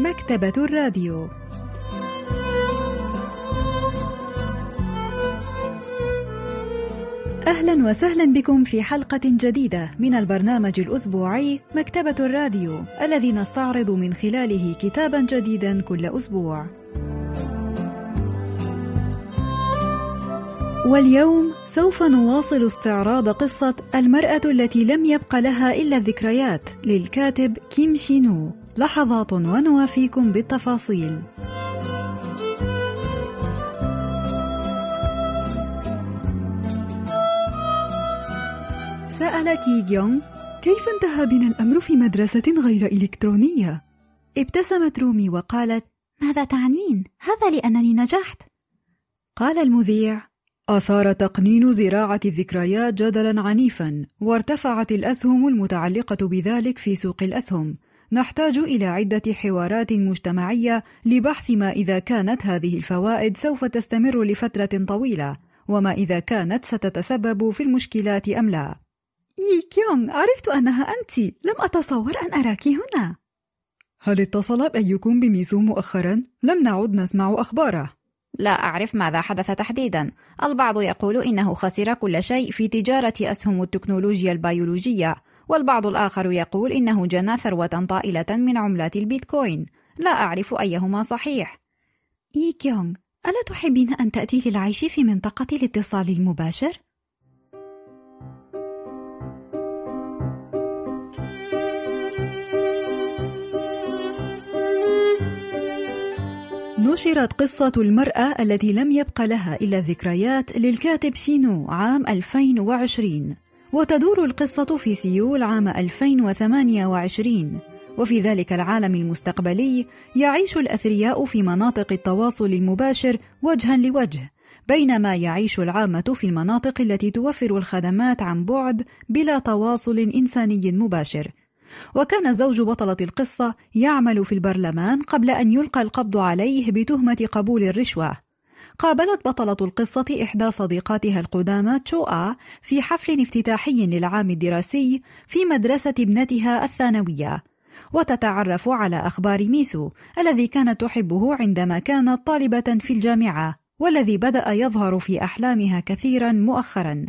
مكتبة الراديو أهلا وسهلا بكم في حلقة جديدة من البرنامج الأسبوعي مكتبة الراديو الذي نستعرض من خلاله كتابا جديدا كل أسبوع. واليوم سوف نواصل استعراض قصة المرأة التي لم يبق لها إلا الذكريات للكاتب كيم شينو لحظات ونوافيكم بالتفاصيل سألت يي جيونغ كيف انتهى بنا الأمر في مدرسة غير إلكترونية؟ ابتسمت رومي وقالت ماذا تعنين؟ هذا لأنني نجحت قال المذيع أثار تقنين زراعة الذكريات جدلا عنيفا وارتفعت الأسهم المتعلقة بذلك في سوق الأسهم نحتاج إلى عدة حوارات مجتمعية لبحث ما إذا كانت هذه الفوائد سوف تستمر لفترة طويلة وما إذا كانت ستتسبب في المشكلات أم لا. يي كيونغ عرفت أنها أنت. لم أتصور أن أراك هنا. هل اتصل أيكم بميسو مؤخرا؟ لم نعد نسمع أخباره. لا أعرف ماذا حدث تحديدا. البعض يقول إنه خسر كل شيء في تجارة أسهم التكنولوجيا البيولوجية والبعض الآخر يقول إنه جنى ثروة طائلة من عملات البيتكوين. لا أعرف أيهما صحيح. يي كيونغ ألا تحبين أن تأتي للعيش في منطقة الاتصال المباشر؟ نشرت قصة المرأة التي لم يبق لها إلا الذكريات للكاتب شينو عام 2020 وتدور القصة في سيول عام 2028 وفي ذلك العالم المستقبلي يعيش الأثرياء في مناطق التواصل المباشر وجها لوجه بينما يعيش العامة في المناطق التي توفر الخدمات عن بعد بلا تواصل إنساني مباشر. وكان زوج بطلة القصة يعمل في البرلمان قبل أن يلقى القبض عليه بتهمة قبول الرشوة. قابلت بطلة القصة إحدى صديقاتها القدامى تشوآ في حفل افتتاحي للعام الدراسي في مدرسة ابنتها الثانوية. وتتعرف على أخبار ميسو الذي كانت تحبه عندما كانت طالبة في الجامعة والذي بدأ يظهر في أحلامها كثيرا مؤخرا.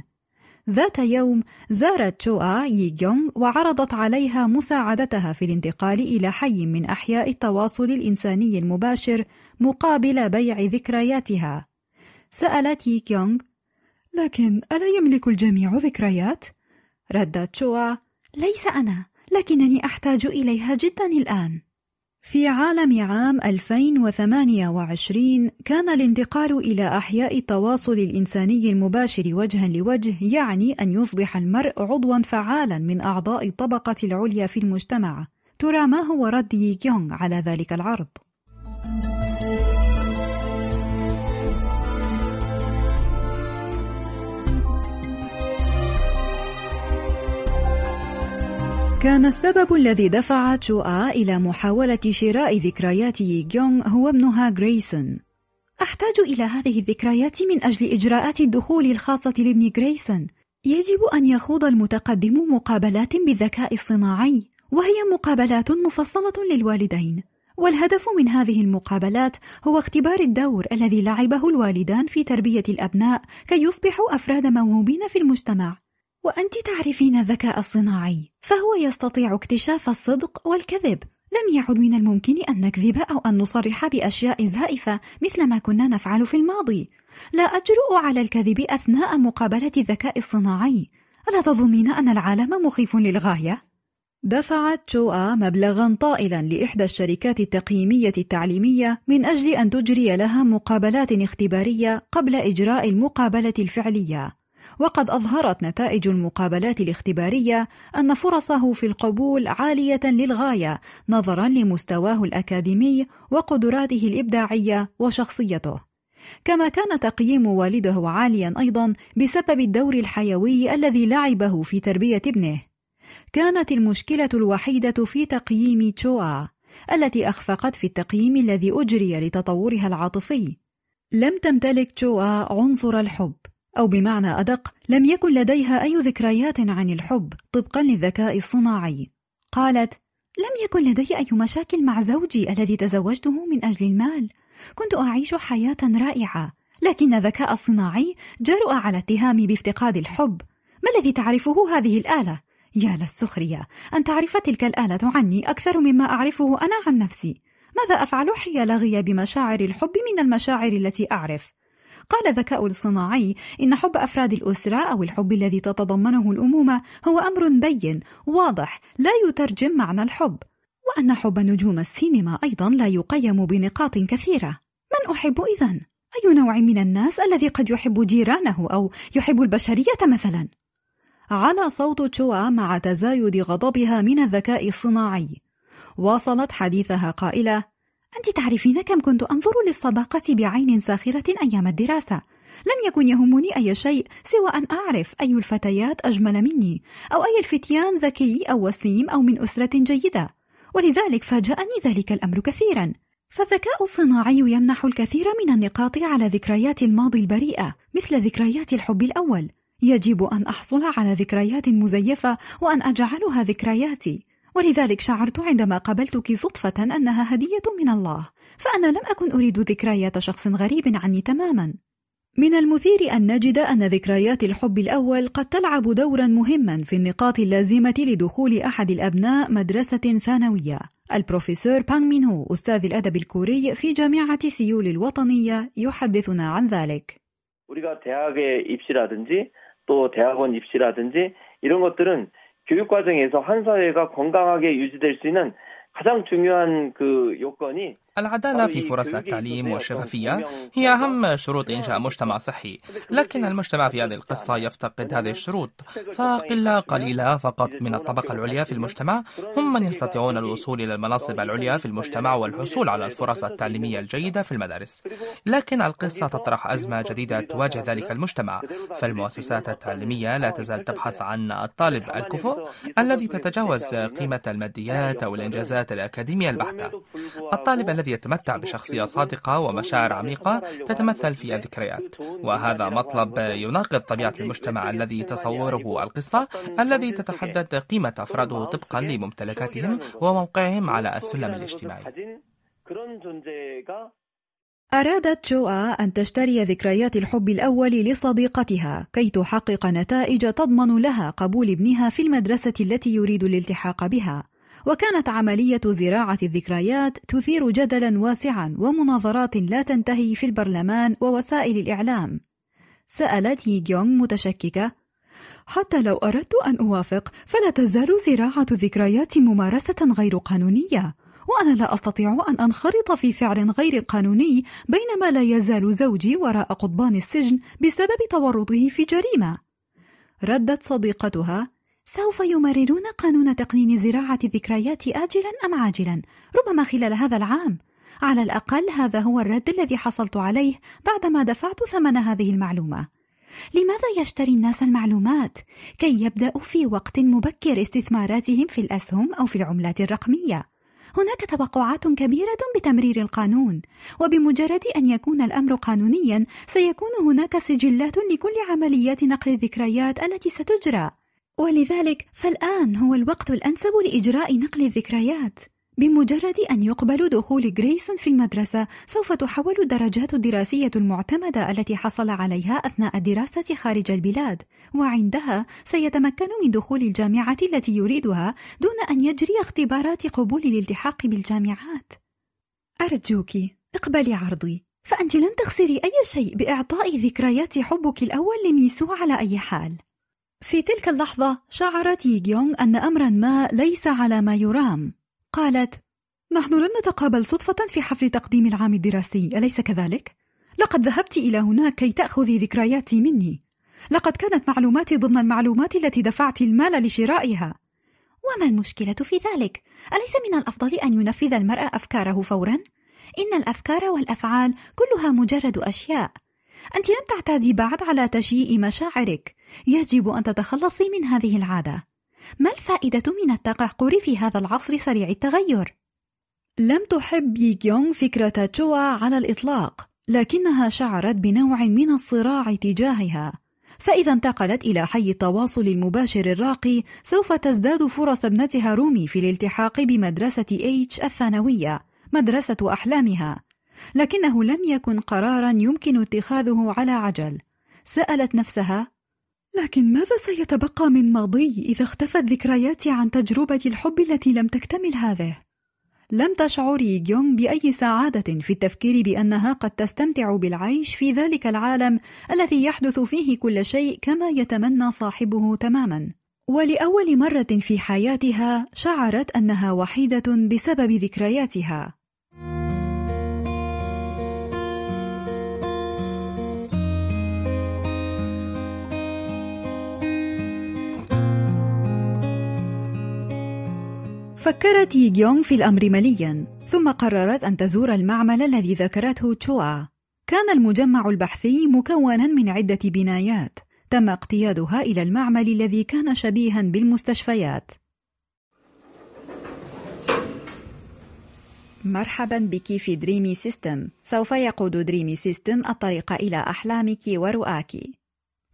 ذات يوم زارت تشوآ ييغيونغ وعرضت عليها مساعدتها في الانتقال إلى حي من أحياء التواصل الإنساني المباشر مقابل بيع ذكرياتها. سألت ييغيونغ: لكن ألا يملك الجميع ذكريات؟ ردت تشوآ: ليس أنا، لكنني أحتاج إليها جدا الآن. في عالم عام 2028 كان الانتقال إلى أحياء التواصل الإنساني المباشر وجها لوجه يعني أن يصبح المرء عضوا فعالا من أعضاء الطبقة العليا في المجتمع ترى ما هو رد ييغيونغ على ذلك العرض؟ كان السبب الذي دفع تشوآ إلى محاولة شراء ذكريات ييغيونغ هو ابنها غريسون أحتاج إلى هذه الذكريات من أجل إجراءات الدخول الخاصة لابن غريسون يجب أن يخوض المتقدم مقابلات بالذكاء الصناعي وهي مقابلات مفصلة للوالدين. والهدف من هذه المقابلات هو اختبار الدور الذي لعبه الوالدان في تربية الأبناء كي يصبحوا أفراد موهوبين في المجتمع. وأنت تعرفين الذكاء الصناعي فهو يستطيع اكتشاف الصدق والكذب. لم يعد من الممكن أن نكذب أو أن نصرح بأشياء زائفة مثل ما كنا نفعل في الماضي. لا أجرؤ على الكذب أثناء مقابلة الذكاء الصناعي. ألا تظنين أن العالم مخيف للغاية؟ دفعت تشوآ مبلغا طائلا لإحدى الشركات التقييمية التعليمية من أجل أن تجري لها مقابلات اختبارية قبل إجراء المقابلة الفعلية. وقد أظهرت نتائج المقابلات الاختبارية أن فرصه في القبول عالية للغاية نظرا لمستواه الأكاديمي وقدراته الإبداعية وشخصيته. كما كان تقييم والده عاليا أيضا بسبب الدور الحيوي الذي لعبه في تربية ابنه. كانت المشكلة الوحيدة في تقييم تشوآ التي أخفقت في التقييم الذي أجري لتطورها العاطفي. لم تمتلك تشوآ عنصر الحب أو بمعنى أدق لم يكن لديها أي ذكريات عن الحب طبقا للذكاء الصناعي قالت لم يكن لدي أي مشاكل مع زوجي الذي تزوجته من أجل المال كنت أعيش حياة رائعة لكن الذكاء الصناعي جرؤ على اتهامي بافتقاد الحب ما الذي تعرفه هذه الآلة؟ يا للسخرية أن تعرف تلك الآلة عني أكثر مما أعرفه أنا عن نفسي ماذا أفعل حيال غياب مشاعر الحب من المشاعر التي أعرف؟ قال الذكاء الصناعي إن حب أفراد الأسرة أو الحب الذي تتضمنه الأمومة هو أمر بين واضح لا يترجم معنى الحب وأن حب نجوم السينما أيضا لا يقيم بنقاط كثيرة من أحب إذن؟ أي نوع من الناس الذي قد يحب جيرانه أو يحب البشرية مثلا؟ على صوت تشوا مع تزايد غضبها من الذكاء الصناعي واصلت حديثها قائلة أنت تعرفين كم كنت أنظر للصداقة بعين ساخرة أيام الدراسة. لم يكن يهمني أي شيء سوى أن أعرف أي الفتيات أجمل مني أو أي الفتيان ذكي أو وسيم أو من أسرة جيدة. ولذلك فاجأني ذلك الأمر كثيرا. فالذكاء الصناعي يمنح الكثير من النقاط على ذكريات الماضي البريئة مثل ذكريات الحب الأول. يجب أن أحصل على ذكريات مزيفة وأن أجعلها ذكرياتي. ولذلك شعرت عندما قابلتك صدفة أنها هدية من الله فأنا لم أكن أريد ذكريات شخص غريب عني تماما من المثير أن نجد أن ذكريات الحب الأول قد تلعب دورا مهما في النقاط اللازمة لدخول أحد الأبناء مدرسة ثانوية البروفيسور بانغ مين هو أستاذ الأدب الكوري في جامعة سيول الوطنية يحدثنا عن ذلك 우리가 대학의 입시라든지 또 대학원 입시라든지 이런 것들은 교육 과정에서 한 사회가 건강하게 유지될 수 있는 가장 중요한 그 요건이 العدالة في فرص التعليم والشفافية هي أهم شروط إنشاء مجتمع صحي. لكن المجتمع في هذه القصة يفتقد هذه الشروط. فقلة قليلة فقط من الطبقة العليا في المجتمع. هم من يستطيعون الوصول إلى المناصب العليا في المجتمع والحصول على الفرص التعليمية الجيدة في المدارس. لكن القصة تطرح أزمة جديدة تواجه ذلك المجتمع. فالمؤسسات التعليمية لا تزال تبحث عن الطالب الكفؤ الذي تتجاوز قيمة الماديات أو الإنجازات الأكاديمية البحتة. الطالب الذي يتمتع بشخصية صادقة ومشاعر عميقة تتمثل في الذكريات. وهذا مطلب يناقض طبيعة المجتمع الذي تصوره القصة الذي تتحدد قيمة أفراده طبقا لممتلكاتهم وموقعهم على السلم الاجتماعي. أرادت جوآ أن تشتري ذكريات الحب الأول لصديقتها كي تحقق نتائج تضمن لها قبول ابنها في المدرسة التي يريد الالتحاق بها. وكانت عملية زراعة الذكريات تثير جدلا واسعا ومناظرات لا تنتهي في البرلمان ووسائل الإعلام. سألت هي جيونغ متشككة حتى لو أردت أن أوافق فلا تزال زراعة الذكريات ممارسة غير قانونية وأنا لا أستطيع أن أنخرط في فعل غير قانوني بينما لا يزال زوجي وراء قضبان السجن بسبب تورطه في جريمة. ردت صديقتها سوف يمررون قانون تقنين زراعة الذكريات آجلا أم عاجلا؟ ربما خلال هذا العام. على الأقل هذا هو الرد الذي حصلت عليه بعدما دفعت ثمن هذه المعلومة. لماذا يشتري الناس المعلومات؟ كي يبدأوا في وقت مبكر استثماراتهم في الأسهم أو في العملات الرقمية. هناك توقعات كبيرة بتمرير القانون وبمجرد أن يكون الأمر قانونيا سيكون هناك سجلات لكل عمليات نقل الذكريات التي ستجرى. ولذلك فالآن هو الوقت الأنسب لإجراء نقل الذكريات. بمجرد أن يقبل دخول جريسون في المدرسة سوف تحول الدرجات الدراسية المعتمدة التي حصل عليها أثناء الدراسة خارج البلاد. وعندها سيتمكن من دخول الجامعة التي يريدها دون أن يجري اختبارات قبول الالتحاق بالجامعات. أرجوك اقبلي عرضي. فأنت لن تخسري أي شيء بإعطاء ذكريات حبك الأول لميسو على أي حال. في تلك اللحظة شعرت ييغيونغ أن أمرا ما ليس على ما يرام قالت نحن لن نتقابل صدفة في حفل تقديم العام الدراسي أليس كذلك؟ لقد ذهبت إلى هناك كي تأخذي ذكرياتي مني لقد كانت معلوماتي ضمن المعلومات التي دفعت المال لشرائها وما المشكلة في ذلك؟ أليس من الأفضل أن ينفذ المرء أفكاره فورا؟ إن الأفكار والأفعال كلها مجرد أشياء أنت لم تعتادي بعد على تشييء مشاعرك يجب أن تتخلصي من هذه العادة. ما الفائدة من التقهقر في هذا العصر سريع التغير؟ لم تحب ييغيونغ فكرة تشوا على الإطلاق لكنها شعرت بنوع من الصراع تجاهها. فإذا انتقلت إلى حي التواصل المباشر الراقي سوف تزداد فرص ابنتها رومي في الالتحاق بمدرسة إيتش الثانوية مدرسة أحلامها. لكنه لم يكن قرارا يمكن اتخاذه على عجل. سألت نفسها لكن ماذا سيتبقى من ماضي إذا اختفت ذكرياتي عن تجربة الحب التي لم تكتمل هذه؟ لم تشعر يونغ بأي سعادة في التفكير بأنها قد تستمتع بالعيش في ذلك العالم الذي يحدث فيه كل شيء كما يتمنى صاحبه تماما. ولأول مرة في حياتها شعرت أنها وحيدة بسبب ذكرياتها. فكرت ييغيونغ في الأمر مليا ثم قررت أن تزور المعمل الذي ذكرته تشوا. كان المجمع البحثي مكونا من عدة بنايات تم اقتيادها إلى المعمل الذي كان شبيها بالمستشفيات. مرحبا بك في Dreamy System سوف يقود Dreamy System الطريق إلى أحلامك ورؤاك.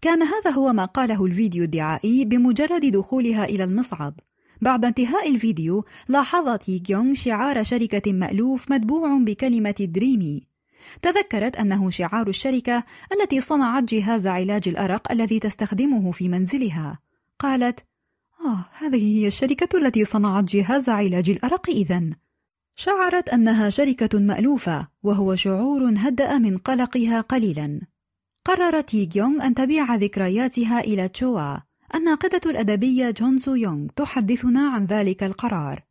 كان هذا هو ما قاله الفيديو الدعائي بمجرد دخولها إلى المصعد. بعد انتهاء الفيديو لاحظت يونغ شعار شركة مألوف متبوع بكلمة Dreamy. تذكرت أنه شعار الشركة التي صنعت جهاز علاج الأرق الذي تستخدمه في منزلها. قالت آه هذه هي الشركة التي صنعت جهاز علاج الأرق إذا شعرت أنها شركة مألوفة وهو شعور هدأ من قلقها قليلا. قررت يونغ أن تبيع ذكرياتها إلى تشوا الناقدة الأدبية جون سو يونغ تحدثنا عن ذلك القرار.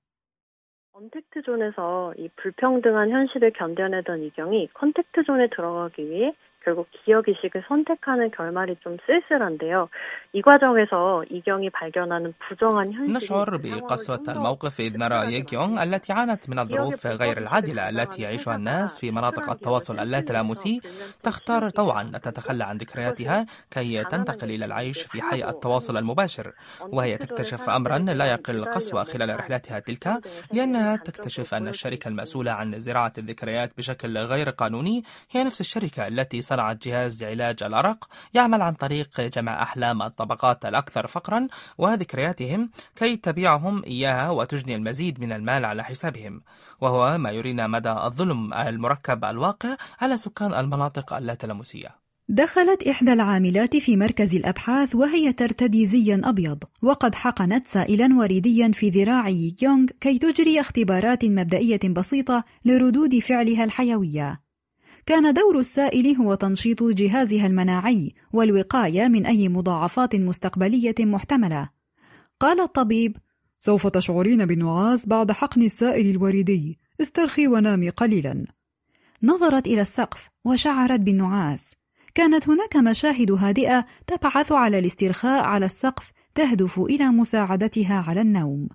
언택트 존에서 이 불평등한 현실을 견뎌내던 이경이 컨택트 존에 들어가기 위해 결국 기억 이식을 선택하는 결말이 좀 쓸쓸한데요. 이 과정에서 이경이 발견하는 부정한 현실이 نشعر بقسوة الموقف إذ نرى ييكيونغ التي عانت من الظروف غير العادلة التي يعيشها الناس في مناطق التواصل اللاتلامسي تختار طوعا أن تتخلى عن ذكرياتها كي تنتقل إلى العيش في حي التواصل المباشر وهي تكتشف أمرا لا يقل قسوة خلال رحلتها تلك لأنها تكتشف أن الشركة المسؤولة عن زراعة الذكريات بشكل غير قانوني هي نفس الشركة التي صنعت جهاز لعلاج الأرق يعمل عن طريق جمع أحلام الطبقات الأكثر فقرا وذكرياتهم كي تبيعهم إياها وتجني المزيد من المال على حسابهم. وهو ما يرينا مدى الظلم المركب الواقع على سكان المناطق اللاتلمسية دخلت إحدى العاملات في مركز الأبحاث وهي ترتدي زيا أبيض وقد حقنت سائلا وريديا في ذراع يونغ كي تجري اختبارات مبدئية بسيطة لردود فعلها الحيوية. كان دور السائل هو تنشيط جهازها المناعي والوقاية من أي مضاعفات مستقبلية محتملة. قال الطبيب: سوف تشعرين بالنعاس بعد حقن السائل الوريدي، استرخي ونامي قليلا. نظرت إلى السقف وشعرت بالنعاس. كانت هناك مشاهد هادئة تبعث على الاسترخاء على السقف تهدف إلى مساعدتها على النوم.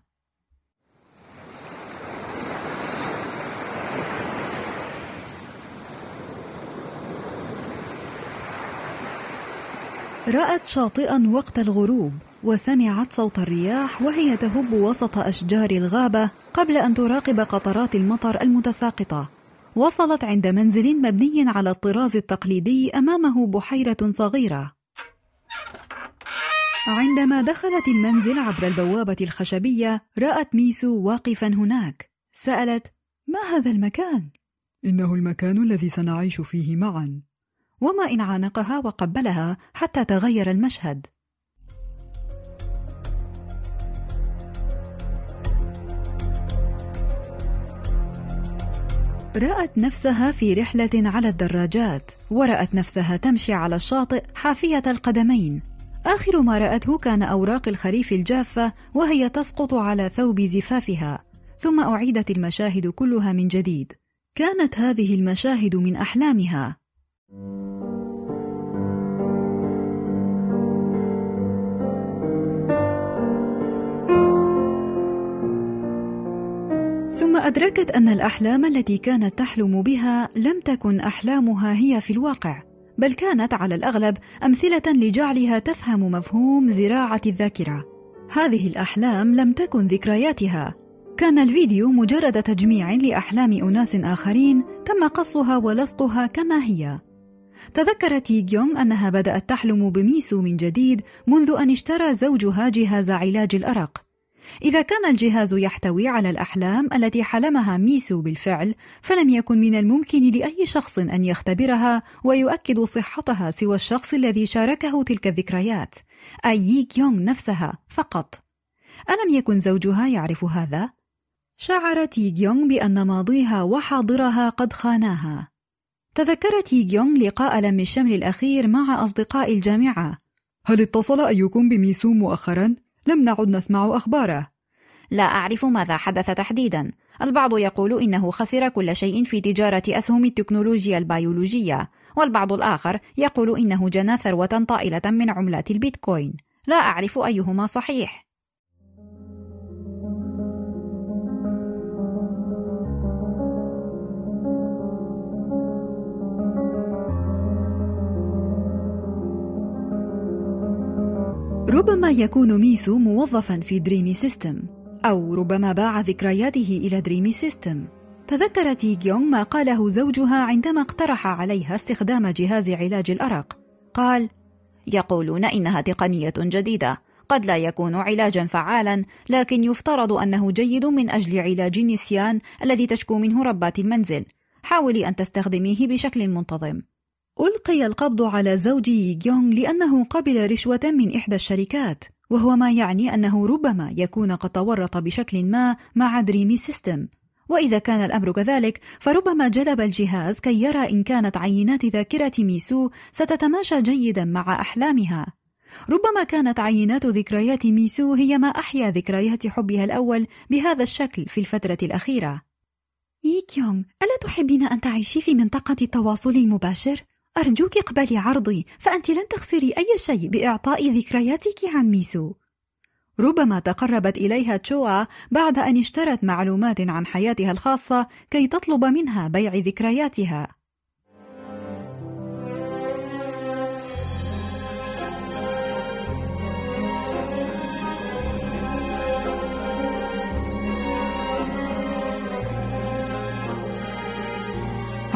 رأت شاطئا وقت الغروب وسمعت صوت الرياح وهي تهب وسط أشجار الغابة قبل أن تراقب قطرات المطر المتساقطة. وصلت عند منزل مبني على الطراز التقليدي أمامه بحيرة صغيرة. عندما دخلت المنزل عبر البوابة الخشبية رأت ميسو واقفا هناك. سألت ما هذا المكان؟ إنه المكان الذي سنعيش فيه معا. وما إن عانقها وقبلها حتى تغير المشهد. رأت نفسها في رحلة على الدراجات ورأت نفسها تمشي على الشاطئ حافية القدمين. آخر ما رأته كان أوراق الخريف الجافة وهي تسقط على ثوب زفافها. ثم أعيدت المشاهد كلها من جديد. كانت هذه المشاهد من أحلامها. ثم أدركت أن الأحلام التي كانت تحلم بها لم تكن أحلامها هي في الواقع، بل كانت على الأغلب أمثلة لجعلها تفهم مفهوم زراعة الذاكرة. هذه الأحلام لم تكن ذكرياتها، كان الفيديو مجرد تجميع لأحلام أناس آخرين تم قصها ولصقها كما هي. تذكرت يونغ أنها بدأت تحلم بميسو من جديد منذ أن اشترى زوجها جهاز علاج الأرق. إذا كان الجهاز يحتوي على الأحلام التي حلمها ميسو بالفعل فلم يكن من الممكن لأي شخص أن يختبرها ويؤكد صحتها سوى الشخص الذي شاركه تلك الذكريات أي يي يونغ نفسها فقط. ألم يكن زوجها يعرف هذا؟ شعرت يونغ بأن ماضيها وحاضرها قد خاناها. تذكرت يونغ لقاء لم الشمل الأخير مع أصدقاء الجامعة. هل اتصل أيكم بميسو مؤخرا؟ لم نعد نسمع أخباره. لا أعرف ماذا حدث تحديدا. البعض يقول إنه خسر كل شيء في تجارة أسهم التكنولوجيا البيولوجية والبعض الآخر يقول إنه جنى ثروة طائلة من عملات البيتكوين. لا أعرف أيهما صحيح. ربما يكون ميسو موظفا في Dreamy System أو ربما باع ذكرياته إلى Dreamy System تذكرت يونغ ما قاله زوجها عندما اقترح عليها استخدام جهاز علاج الأرق. قال يقولون إنها تقنية جديدة. قد لا يكون علاجا فعالا لكن يفترض أنه جيد من أجل علاج النسيان الذي تشكو منه ربات المنزل. حاولي أن تستخدميه بشكل منتظم. ألقي القبض على زوج يونغ لأنه قبل رشوة من إحدى الشركات وهو ما يعني أنه ربما يكون قد تورط بشكل ما مع Dreamy System وإذا كان الأمر كذلك فربما جلب الجهاز كي يرى إن كانت عينات ذاكرة ميسو ستتماشى جيدا مع أحلامها. ربما كانت عينات ذكريات ميسو هي ما أحيا ذكريات حبها الأول بهذا الشكل في الفترة الأخيرة. يونغ ألا تحبين أن تعيشي في منطقة التواصل المباشر؟ أرجوك اقبلي عرضي فأنت لن تخسري أي شيء بإعطاء ذكرياتك عن ميسو. ربما تقربت إليها تشوا بعد أن اشترت معلومات عن حياتها الخاصة كي تطلب منها بيع ذكرياتها.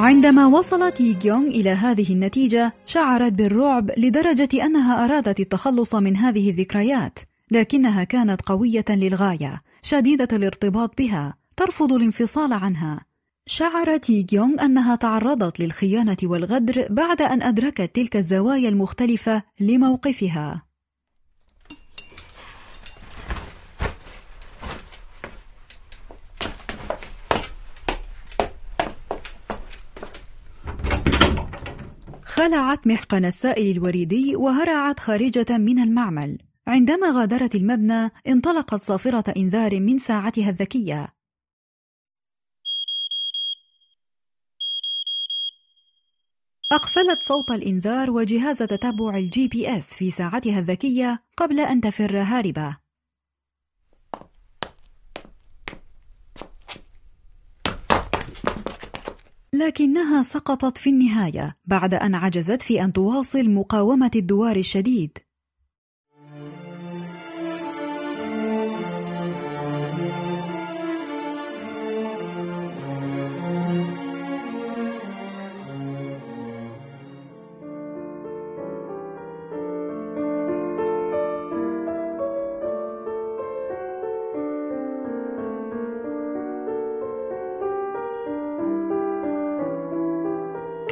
عندما وصلت يونغ إلى هذه النتيجة شعرت بالرعب لدرجة أنها أرادت التخلص من هذه الذكريات لكنها كانت قوية للغاية شديدة الارتباط بها ترفض الانفصال عنها. شعرت يونغ أنها تعرضت للخيانة والغدر بعد أن أدركت تلك الزوايا المختلفة لموقفها. خلعت محقن السائل الوريدي وهرعت خارجة من المعمل. عندما غادرت المبنى انطلقت صافرة إنذار من ساعتها الذكية. أقفلت صوت الإنذار وجهاز تتبع ال GPS في ساعتها الذكية قبل أن تفر هاربة. لكنها سقطت في النهاية بعد أن عجزت في أن تواصل مقاومة الدوار الشديد.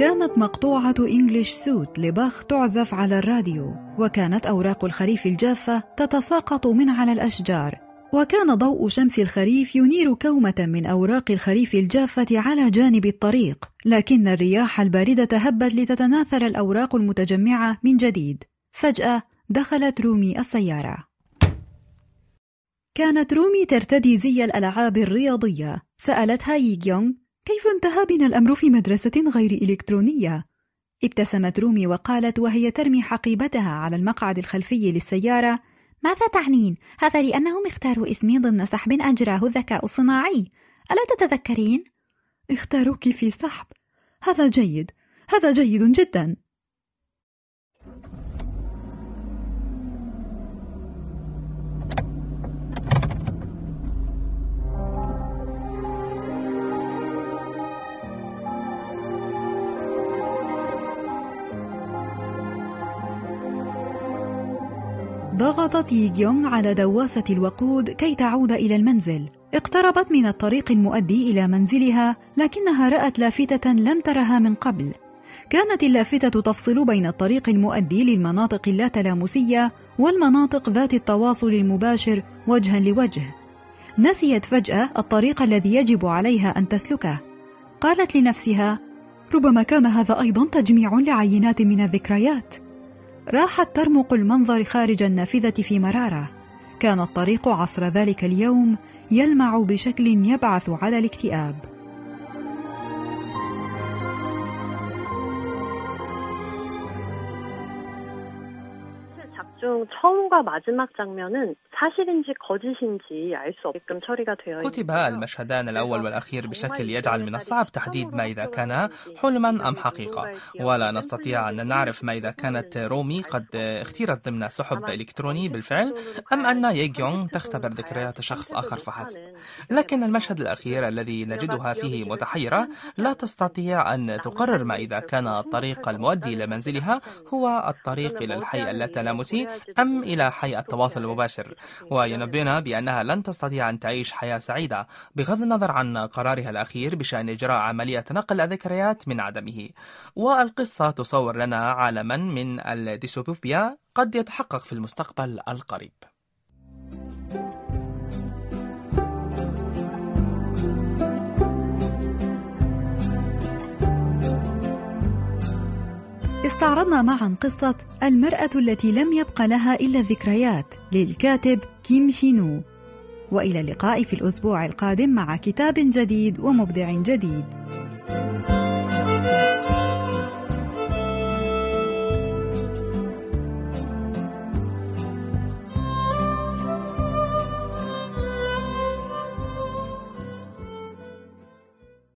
كانت مقطوعة إنجليش سوت لباخ تعزف على الراديو وكانت أوراق الخريف الجافة تتساقط من على الأشجار. وكان ضوء شمس الخريف ينير كومة من أوراق الخريف الجافة على جانب الطريق لكن الرياح الباردة هبت لتتناثر الأوراق المتجمعة من جديد. فجأة دخلت رومي السيارة. كانت رومي ترتدي زي الألعاب الرياضية. سألتها ييغيونغ كيف انتهى بنا الأمر في مدرسة غير إلكترونية؟ ابتسمت رومي وقالت وهي ترمي حقيبتها على المقعد الخلفي للسيارة ماذا تعنين؟ هذا لأنهم اختاروا اسمي ضمن سحب أجراه الذكاء الصناعي ألا تتذكرين؟ اختاروك في سحب هذا جيد هذا جيد جدا ضغطت ييغيونغ على دواسة الوقود كي تعود إلى المنزل. اقتربت من الطريق المؤدي إلى منزلها لكنها رأت لافتة لم ترها من قبل. كانت اللافتة تفصل بين الطريق المؤدي للمناطق اللاتلامسية والمناطق ذات التواصل المباشر وجها لوجه. نسيت فجأة الطريق الذي يجب عليها أن تسلكه. قالت لنفسها ربما كان هذا أيضا تجميع لعينات من الذكريات. راحت ترمق المنظر خارج النافذة في مرارة. كان الطريق عصر ذلك اليوم يلمع بشكل يبعث على الاكتئاب. 중 처음과 마지막 장면은 사실인지 거짓인지 알 수 없게끔 처리가 되어 كتب المشهدان الأول والأخير بشكل يجعل من الصعب تحديد ما إذا كان حلما أم حقيقة ولا نستطيع أن نعرف ما إذا كانت رومي قد اختيرت ضمن سحب إلكتروني بالفعل أم أن ييغيونغ تختبر ذكريات شخص آخر فحسب لكن المشهد الأخير الذي نجدها فيه متحيرة لا تستطيع أن تقرر ما إذا كان الطريق المؤدي إلى منزلها هو الطريق إلى الحي اللاتلامسي أم إلى حي التواصل المباشر. وينبهنا بأنها لن تستطيع أن تعيش حياة سعيدة بغض النظر عن قرارها الأخير بشأن إجراء عملية نقل الذكريات من عدمه. والقصة تصور لنا عالما من الديسوبوبيا قد يتحقق في المستقبل القريب. استعرضنا معا قصة المرأة التي لم يبق لها إلا الذكريات للكاتب كيم شينو. وإلى اللقاء في الأسبوع القادم مع كتاب جديد ومبدع جديد.